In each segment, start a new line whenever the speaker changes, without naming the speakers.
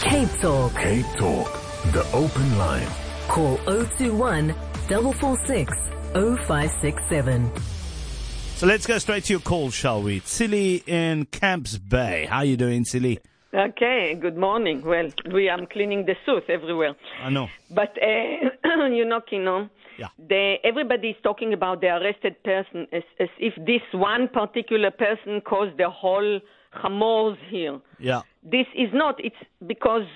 Cape Talk.
Cape Talk, the open line.
Call 021 446 0567.
So let's go straight to your call, shall we? Silly in Camps Bay. How are you doing, Silly?
Okay, good morning. Well, we are cleaning the sewers everywhere.
I know.
But, uh, you know, Kieno,
Yeah.
the, everybody is talking about the arrested person as, as if this one particular person caused the whole hamors here.
Yeah.
This is not. It's because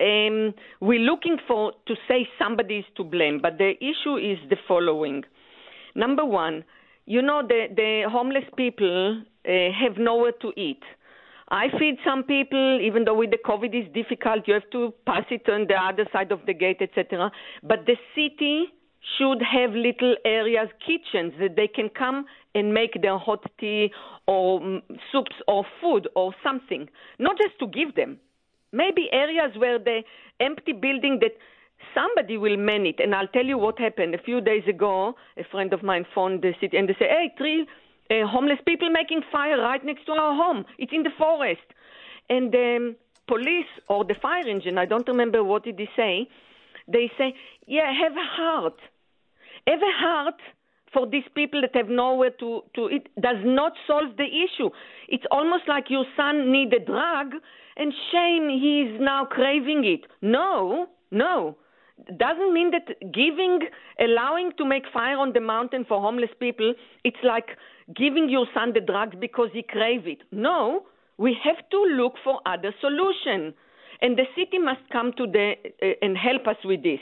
um, we're looking for to say somebody is to blame. But the issue is the following. Number one, you know the the homeless people uh, have nowhere to eat. I feed some people, even though with the COVID is difficult, you have to pass it on the other side of the gate, etc. But the city should have little areas, kitchens that they can come and make their hot tea or mm, soups or food or something, not just to give them. Maybe areas where the empty building that somebody will man it. And I'll tell you what happened. A few days ago, a friend of mine phoned the city and they say, hey, three uh, homeless people making fire right next to our home. It's in the forest. And the um, police or the fire engine, I don't remember what did they say, they say, yeah, have a heart. Have a heart for these people that have nowhere to, to it does not solve the issue. It's almost like your son need a drug and shame he is now craving it. No, no. Doesn't mean that giving, allowing to make fire on the mountain for homeless people, it's like giving your son the drugs because he crave it. No, we have to look for other solution. And the city must come to the uh, and help us with this.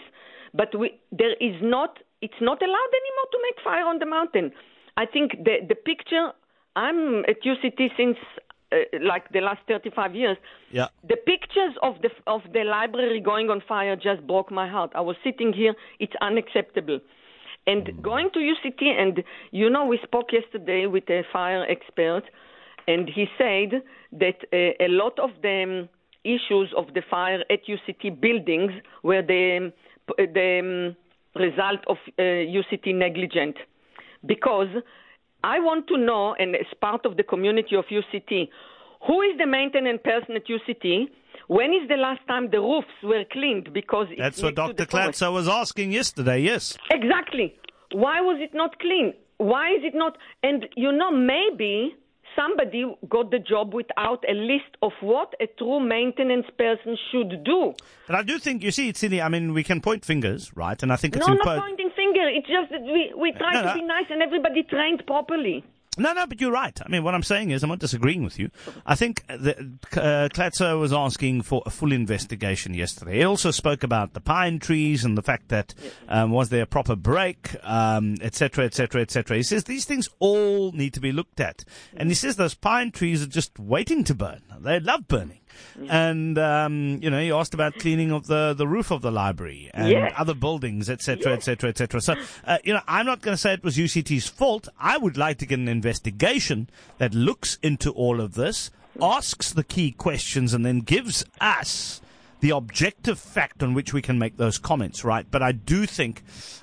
But we, there is not, it's not allowed anymore to make fire on the mountain. I think the the picture. I'm at UCT since uh, like the last 35 years.
Yeah.
The pictures of the of the library going on fire just broke my heart. I was sitting here. It's unacceptable. And going to UCT, and you know, we spoke yesterday with a fire expert, and he said that uh, a lot of the um, issues of the fire at UCT buildings were the um, the um, result of uh, UCT negligent, because I want to know, and as part of the community of UCT, who is the maintenance person at UCT? When is the last time the roofs were cleaned? Because
That's what Dr. Klatzer was asking yesterday, yes.
Exactly. Why was it not clean? Why is it not? And you know, maybe somebody got the job without a list of what a true maintenance person should do.
But I do think, you see, it's silly. I mean, we can point fingers, right? And I think it's
no,
important.
not pointing finger. It's just that we, we uh, try
No,
to
no.
be nice and everybody trained properly.
No, no, but you're right. I mean, what I'm saying is, I'm not disagreeing with you. I think the, uh, Klatzer was asking for a full investigation yesterday. He also spoke about the pine trees and the fact that um, was there a proper break, etc., etc., cetera, et cetera, et cetera. He says these things all need to be looked at, and he says those pine trees are just waiting to burn. They love burning. And um, you know, he asked about cleaning of the, the roof of the library and
Yes.
other buildings, etc., etc., etc. So, uh, you know, I'm not going to say it was UCT's fault. I would like to get an investigation that looks into all of this, asks the key questions, and then gives us the objective fact on which we can make those comments, right? But I do think,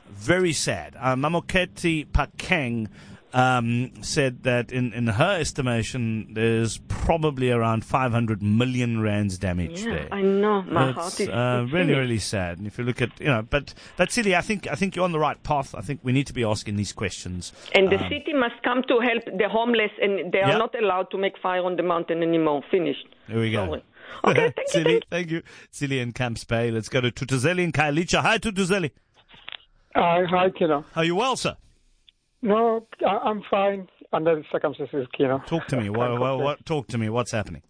very sad, uh, Mamokgethi Phakeng um, said that in, in her estimation, there's probably around 500 million rands damaged
Yeah,
there.
I know. My
That's
heart is
uh, really, really sad. And if you look at, you know, but but silly. I think I think you're on the right path. I think we need to be asking these questions.
And the
Um,
city must come to help the homeless, and they are
Yeah.
not allowed to make fire on the mountain anymore. Finished.
There we go.
Sorry. Okay, thank you.
silly,
thank
thank you, silly in Camps Bay. Let's go to Tutuzeli and Khayelitsha. Hi, Tutuzeli.
Hi, hi, Kieno.
Are you well, sir?
No, I- I'm fine under the circumstances, Kieno.
Talk to me. What, what, what, talk to me. What's happening?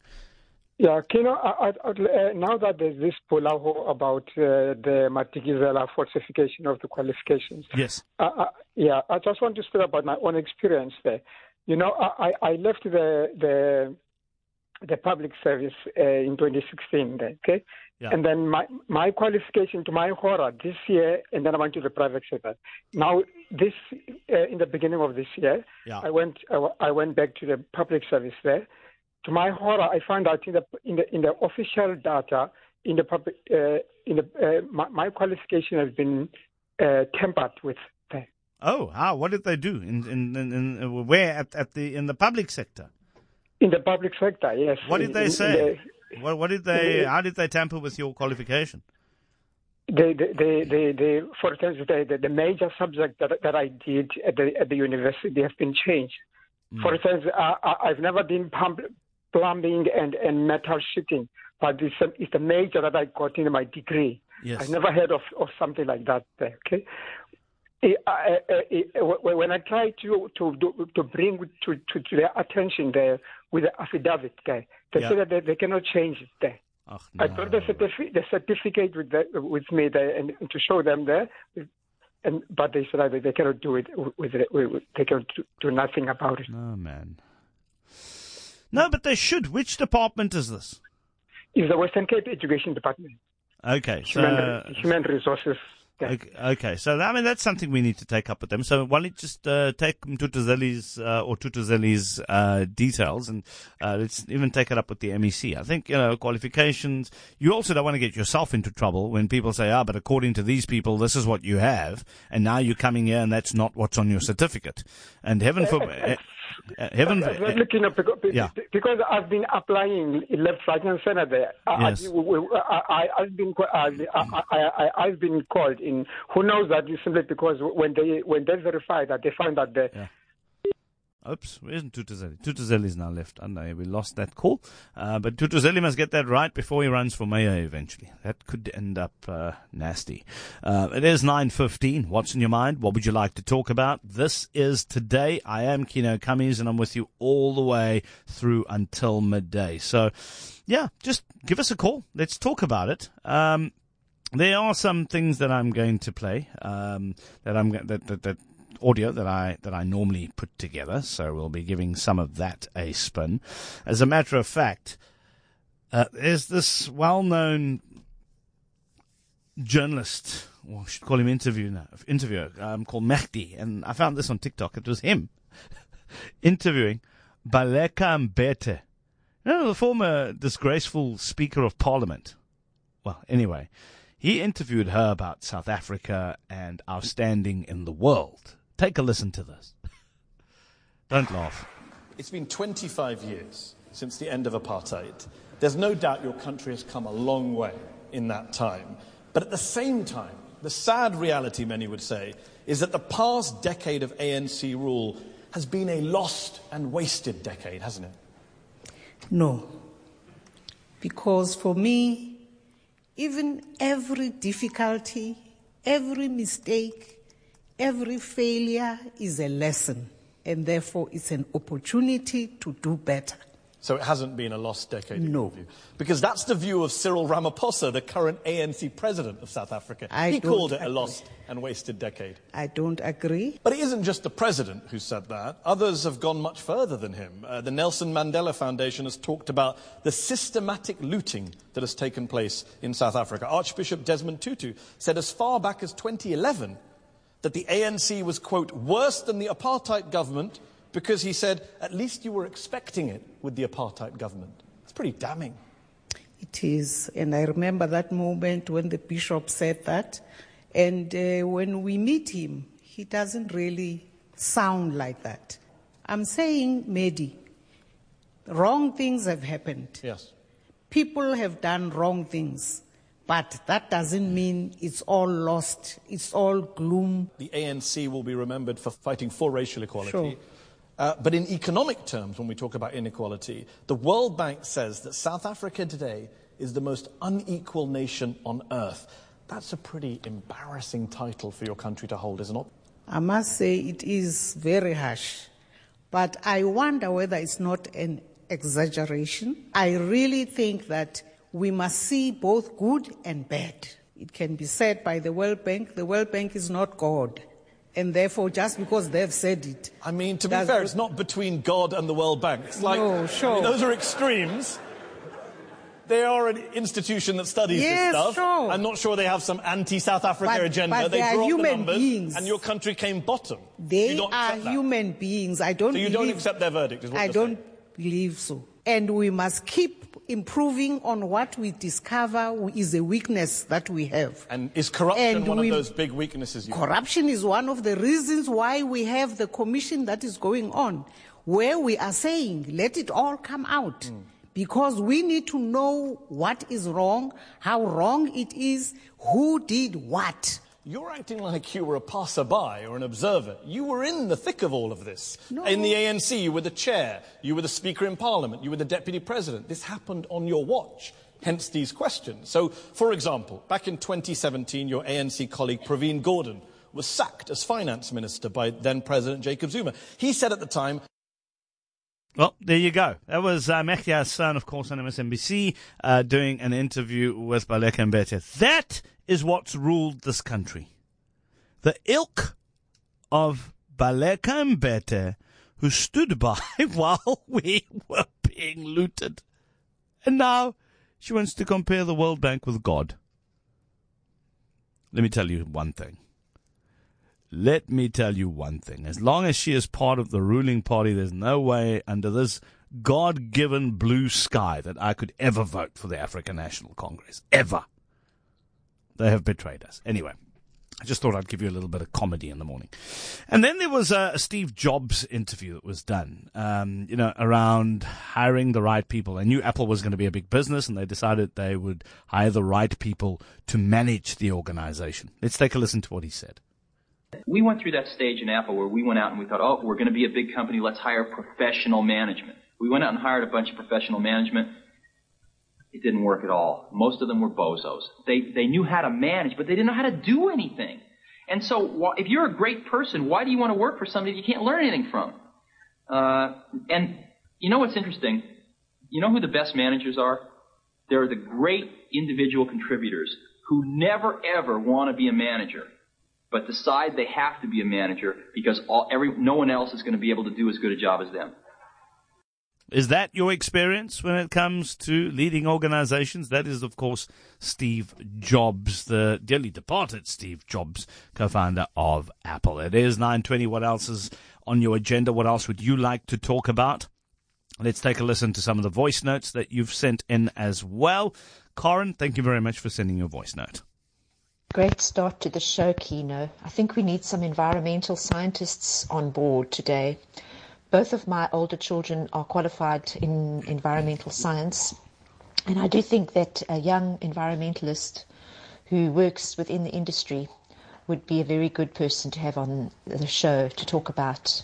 Yeah, Kieno, I, I, uh, now that there's this polaho about uh, the Matikizela falsification of the qualifications,
Yes.
uh, yeah, I just want to speak about my own experience there. You know, I, I I left the the the public service uh, in 2016. Okay,
Yeah.
and then my my qualification to my horror this year, and then I went to the private sector. Now, this uh, in the beginning of this year,
Yeah.
I went I, w- I went back to the public service there. To my horror, I found out in the in the in the official data in the public uh, in the uh, my, my qualification has been uh, tampered with there.
Oh, how? What did they do? In in, in, in uh, where at, at the in the public sector?
In the public sector, yes.
What did they
in-
say?
the-
What, what did they? How did they tamper with your qualification?
The, the, the, the, for instance, the, the, the major subject that, that I did at the, at the university have been changed. For instance, I, I- I've never been pump, plumbing and, and metal sheeting, but it's, a, it's the major that I got in my degree.
Yes.
I've never heard of, of something like that okay? Uh, uh, uh, when when I try to to do, to bring to, to, to their attention there with the affidavit there, they
Yeah.
say that they, they cannot change it there.
Ach,
I
no.
brought the, certifi- the certificate with the, with me there and, to show them there, and but they said that they cannot do it with, it, they cannot do, do nothing about it.
No, man. No, but they should. Which department is this?
It's the Western Cape Education Department,
Okay, so
human, uh, human resources.
Okay, okay, so I mean that's something we need to take up with them. So why don't you just uh, take Tutuzeli's uh, or Tutuzeli's uh, details and uh, let's even take it up with the MEC. I think you know qualifications. You also don't want to get yourself into trouble when people say, "Ah, but according to these people, this is what you have," and now you're coming here and that's not what's on your certificate. And heaven for uh, uh, heaven.
Uh, well, look, you because,
Yeah.
because I've been applying left, right, and center there. I-
Yes.
I, I, I've been I, I, I, I've been called in. Who knows that? simply because when they when they verify that they find that the
Yeah. Oops, where isn't Tutuzeli? Tutuzeli's now left. I know we lost that call. Uh, but Tutuzeli must get that right before he runs for mayor eventually. That could end up uh, nasty. Uh, it is 9.15. What's in your mind? What would you like to talk about? This is today. I am Kieno Kammies and I'm with you all the way through until midday. So, yeah, just give us a call. Let's talk about it. Um, there are some things that I'm going to play um, that I'm that, that that audio that I that I normally put together. So we'll be giving some of that a spin. As a matter of fact, uh, there's this well-known journalist, or I should call him interview now, interviewer, um, called Mehdi, and I found this on TikTok. It was him interviewing Baleka Mbete, you know, the former disgraceful Speaker of Parliament. Well, anyway, he interviewed her about South Africa and our standing in the world. Take a listen to this. Don't laugh.
It's been 25 years since the end of apartheid. There's no doubt your country has come a long way in that time. But at the same time, the sad reality, many would say, is that the past decade of ANC rule has been a lost and wasted decade, hasn't it?
No. Because for me, even every difficulty, every mistake, every failure is a lesson, and therefore it's an opportunity to do better.
So it hasn't been a lost decade. in
No.
view. Because that's the view of Cyril Ramaphosa, the current ANC president of South Africa.
I
he called it a lost and wasted decade.
I don't agree.
But it isn't just the president who said that. Others have gone much further than him. Uh, the Nelson Mandela Foundation has talked about the systematic looting that has taken place in South Africa. Archbishop Desmond Tutu said as far back as 2011 that the ANC was, quote, worse than the apartheid government because he said, at least you were expecting it with the apartheid government. It's pretty damning.
It is. And I remember that moment when the bishop said that. And uh, when we meet him, he doesn't really sound like that. I'm saying, Mehdi, wrong things have happened.
Yes.
People have done wrong things. But that doesn't mean it's all lost. It's all gloom.
The ANC will be remembered for fighting for racial equality.
Sure.
Uh, but in economic terms, when we talk about inequality, the World Bank says that South Africa today is the most unequal nation on earth. That's a pretty embarrassing title for your country to hold, isn't it?
I must say it is very harsh. But I wonder whether it's not an exaggeration. I really think that we must see both good and bad. It can be said by the World Bank, the World Bank is not God. And therefore, just because they've said it.
I mean, to be fair, it's not between God and the World Bank. It's like,
No,
I mean,
sure.
those are extremes. They are an institution that studies
Yes,
this stuff.
sure.
I'm not sure they have some anti-South Africa
But-
agenda.
but
they
they are
brought the
human
numbers,
beings.
and your country came bottom.
They
you don't
are human beings. I don't
So you
believe,
don't accept their verdict, is what
I don't
saying.
believe so. And we must keep improving on what we discover is a weakness that we have.
And is corruption
And
one of those big weaknesses you have?
Corruption is one of the reasons why we have the commission that is going on, where we are saying, let it all come out. Hmm. because we need to know what is wrong, how wrong it is, who did what.
You're acting like you were a passerby or an observer. You were in the thick of all of this.
No.
In the ANC, you were the chair, you were the Speaker in Parliament, you were the Deputy President. This happened on your watch, hence these questions. So, for example, back in 2017, your ANC colleague Pravin Gordhan was sacked as Finance Minister by then President Jacob Zuma. He said at the time,
Well, there you go. That was uh, Mehdi Hasan, of course, on MSNBC, uh, doing an interview with Baleka Mbete. That is what's ruled this country. The ilk of Baleka Mbete, who stood by while we were being looted. And now she wants to compare the World Bank with God. Let me tell you one thing. Let me tell you one thing. As long as she is part of the ruling party, there's no way under this God given blue sky that I could ever vote for the African National Congress. Ever. They have betrayed us. Anyway, I just thought I'd give you a little bit of comedy in the morning. And then there was a, Steve Jobs interview that was done, um, you know, around hiring the right people. They knew Apple was going to be a big business and they decided they would hire the right people to manage the organization. Let's take a listen to what he said.
We went through that stage in Apple where we went out and we thought, oh, we're going to be a big company. Let's hire professional management. We went out and hired a bunch of professional management. It didn't work at all. Most of them were bozos. They, they knew how to manage, but they didn't know how to do anything. And so, if you're a great person, why do you want to work for somebody you can't learn anything from? Uh, and you know what's interesting? You know who the best managers are? They're the great individual contributors who never ever want to be a manager but decide they have to be a manager because all, every, no one else is going to be able to do as good a job as them.
Is that your experience when it comes to leading organizations? That is, of course, Steve Jobs, the dearly departed Steve Jobs, co-founder of Apple. It is 920. What else is on your agenda? What else would you like to talk about? Let's take a listen to some of the voice notes that you've sent in as well. Corin, thank you very much for sending your voice note.
Great start to the show, Kieno. I think we need some environmental scientists on board today. Both of my older children are qualified in environmental science, and I do think that a young environmentalist who works within the industry would be a very good person to have on the show to talk about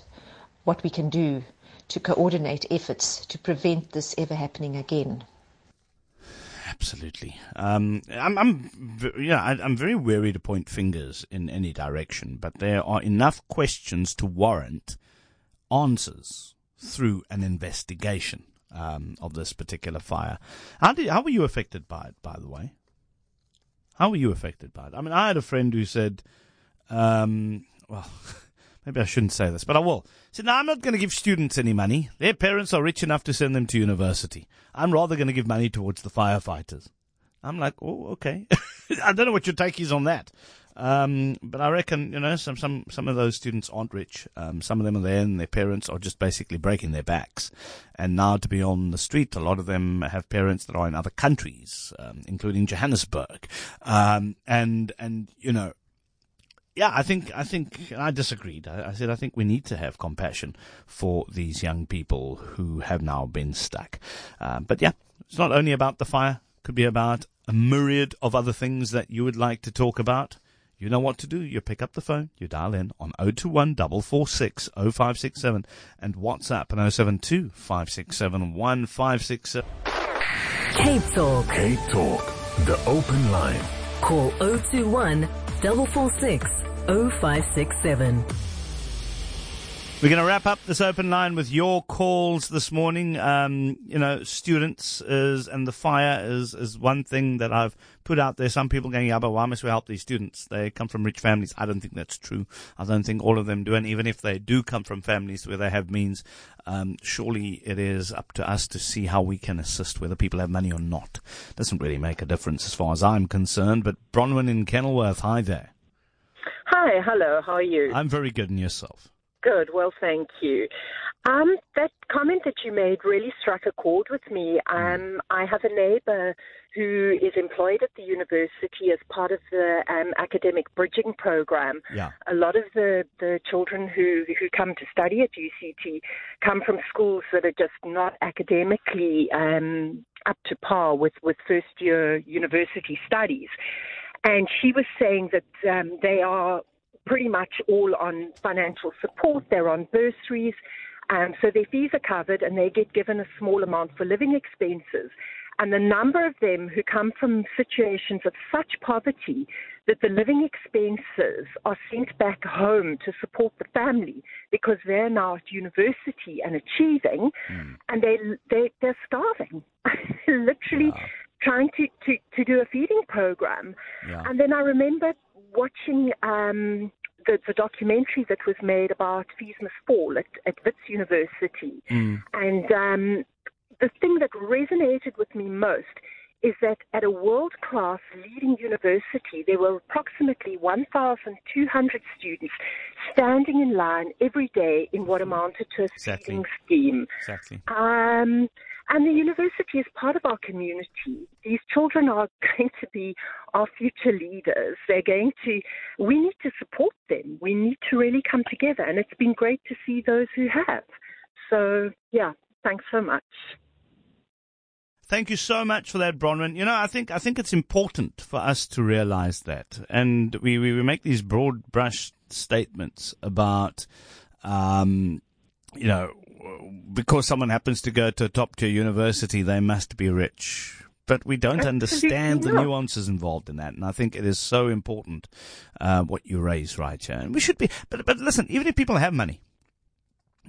what we can do to coordinate efforts to prevent this ever happening again.
Absolutely. Um, I'm, I'm, yeah, I, I'm very wary to point fingers in any direction, but there are enough questions to warrant answers through an investigation um, of this particular fire. How did, how were you affected by it, by the way? How were you affected by it? I mean, I had a friend who said, um, well, maybe I shouldn't say this, but I will. He said, no, I'm not going to give students any money. Their parents are rich enough to send them to university. I'm rather going to give money towards the firefighters. I'm like, oh, okay. I don't know what your take is on that. Um, but I reckon, you know, some, some, some of those students aren't rich. Um, some of them are there and their parents are just basically breaking their backs. And now to be on the street, a lot of them have parents that are in other countries, um, including Johannesburg. Um, and, and, you know, yeah, I think I think I disagreed. I, I, said I think we need to have compassion for these young people who have now been stuck. Uh, but yeah, it's not only about the fire; it could be about a myriad of other things that you would like to talk about. You know what to do. You pick up the phone, you dial in on 021 446 0567 and WhatsApp on 072 567 1567.
Cape Talk.
Cape Talk, the open line.
Call 021 446 0567.
We're going to wrap up this open line with your calls this morning. Um, you know, students is, and the fire is, is one thing that I've put out there. Some people going, yeah, but why must we help these students? They come from rich families. I don't think that's true. I don't think all of them do. And even if they do come from families where they have means, um, surely it is up to us to see how we can assist, whether people have money or not. Doesn't really make a difference as far as I'm concerned. But Bronwyn in Kenilworth, hi there.
Hi, hello, how are you?
I'm very good and yourself.
Good, well, thank you. Um, that comment that you made really struck a chord with me. Um, I have a neighbor who is employed at the university as part of the um, academic bridging program.
Yeah.
A lot of the, the children who, who come to study at UCT come from schools that are just not academically um, up to par with, with first year university studies. And she was saying that um, they are pretty much all on financial support, they're on bursaries. Um, so their fees are covered and they get given a small amount for living expenses. And the number of them who come from situations of such poverty that the living expenses are sent back home to support the family because they're now at university and achieving, mm. and they, they, they're starving, literally yeah. trying to, to, to do a feeding program. Yeah. And then I remember watching um, the, the documentary that was made about fees fall at, at Wits University. Mm. And um, the thing that resonated with me most is that at a world class leading university, there were approximately 1,200 students standing in line every day in what amounted to a
exactly.
feeding scheme.
Exactly.
Um, and the university is part of our community. These children are going to be our future leaders. They're going to, we need to support them. We need to really come together. And it's been great to see those who have. So, yeah, thanks so much.
Thank you so much for that, Bronwyn. You know, I think I think it's important for us to realize that, and we we, make these broad brush statements about, um, you know, because someone happens to go to a top tier university, they must be rich. But we don't understand the nuances involved in that, and I think it is so important uh, what you raise right here. And we should be, but but listen, even if people have money,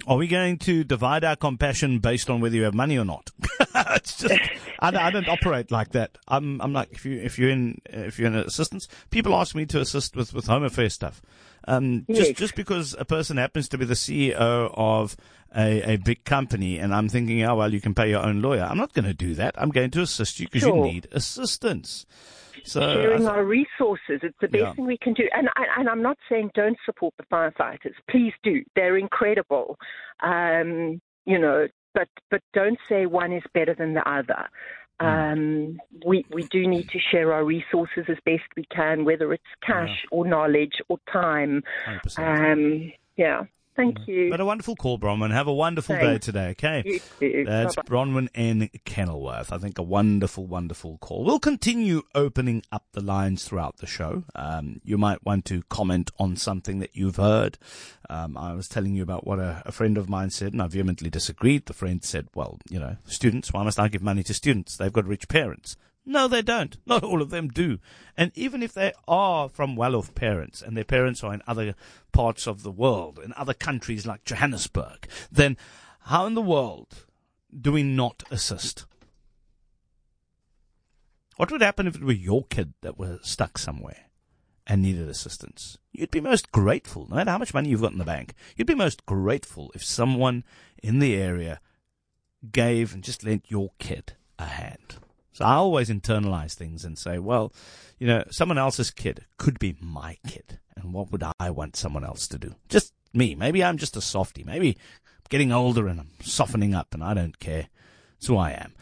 are we going to divide our compassion based on whether you have money or not? it's just I, I, don't operate like that. I'm I'm like if you if you're in if you're in assistance, people ask me to assist with with home affairs stuff. Um, yes. just just because a person happens to be the CEO of a, a big company, and I'm thinking, oh well, you can pay your own lawyer. I'm not going to do that. I'm going to assist you because sure. you need assistance. So
sharing our resources. It's the best yeah. thing we can do. And, and I'm not saying don't support the firefighters. Please do. They're incredible. Um, you know, but but don't say one is better than the other. Hmm. Um, we we do need to share our resources as best we can, whether it's cash yeah. or knowledge or time. Um, yeah. Thank mm. you.
But a wonderful call, Bronwyn. Have a wonderful Thanks. day today, okay? That's Bye-bye. Bronwyn N. Kenilworth. I think a wonderful, wonderful call. We'll continue opening up the lines throughout the show. Um, you might want to comment on something that you've heard. Um, I was telling you about what a, a, friend of mine said, and I vehemently disagreed. The friend said, well, you know, students, why must I give money to students? They've got rich parents. No, they don't. Not all of them do. And even if they are from well off parents and their parents are in other parts of the world, in other countries like Johannesburg, then how in the world do we not assist? What would happen if it were your kid that were stuck somewhere and needed assistance? You'd be most grateful, no matter how much money you've got in the bank. You'd be most grateful if someone in the area gave and just lent your kid a hand. So I always internalize things and say, well, you know, someone else's kid could be my kid. And what would I want someone else to do? Just me. Maybe I'm just a softy. Maybe I'm getting older and I'm softening up and I don't care. That's who I am.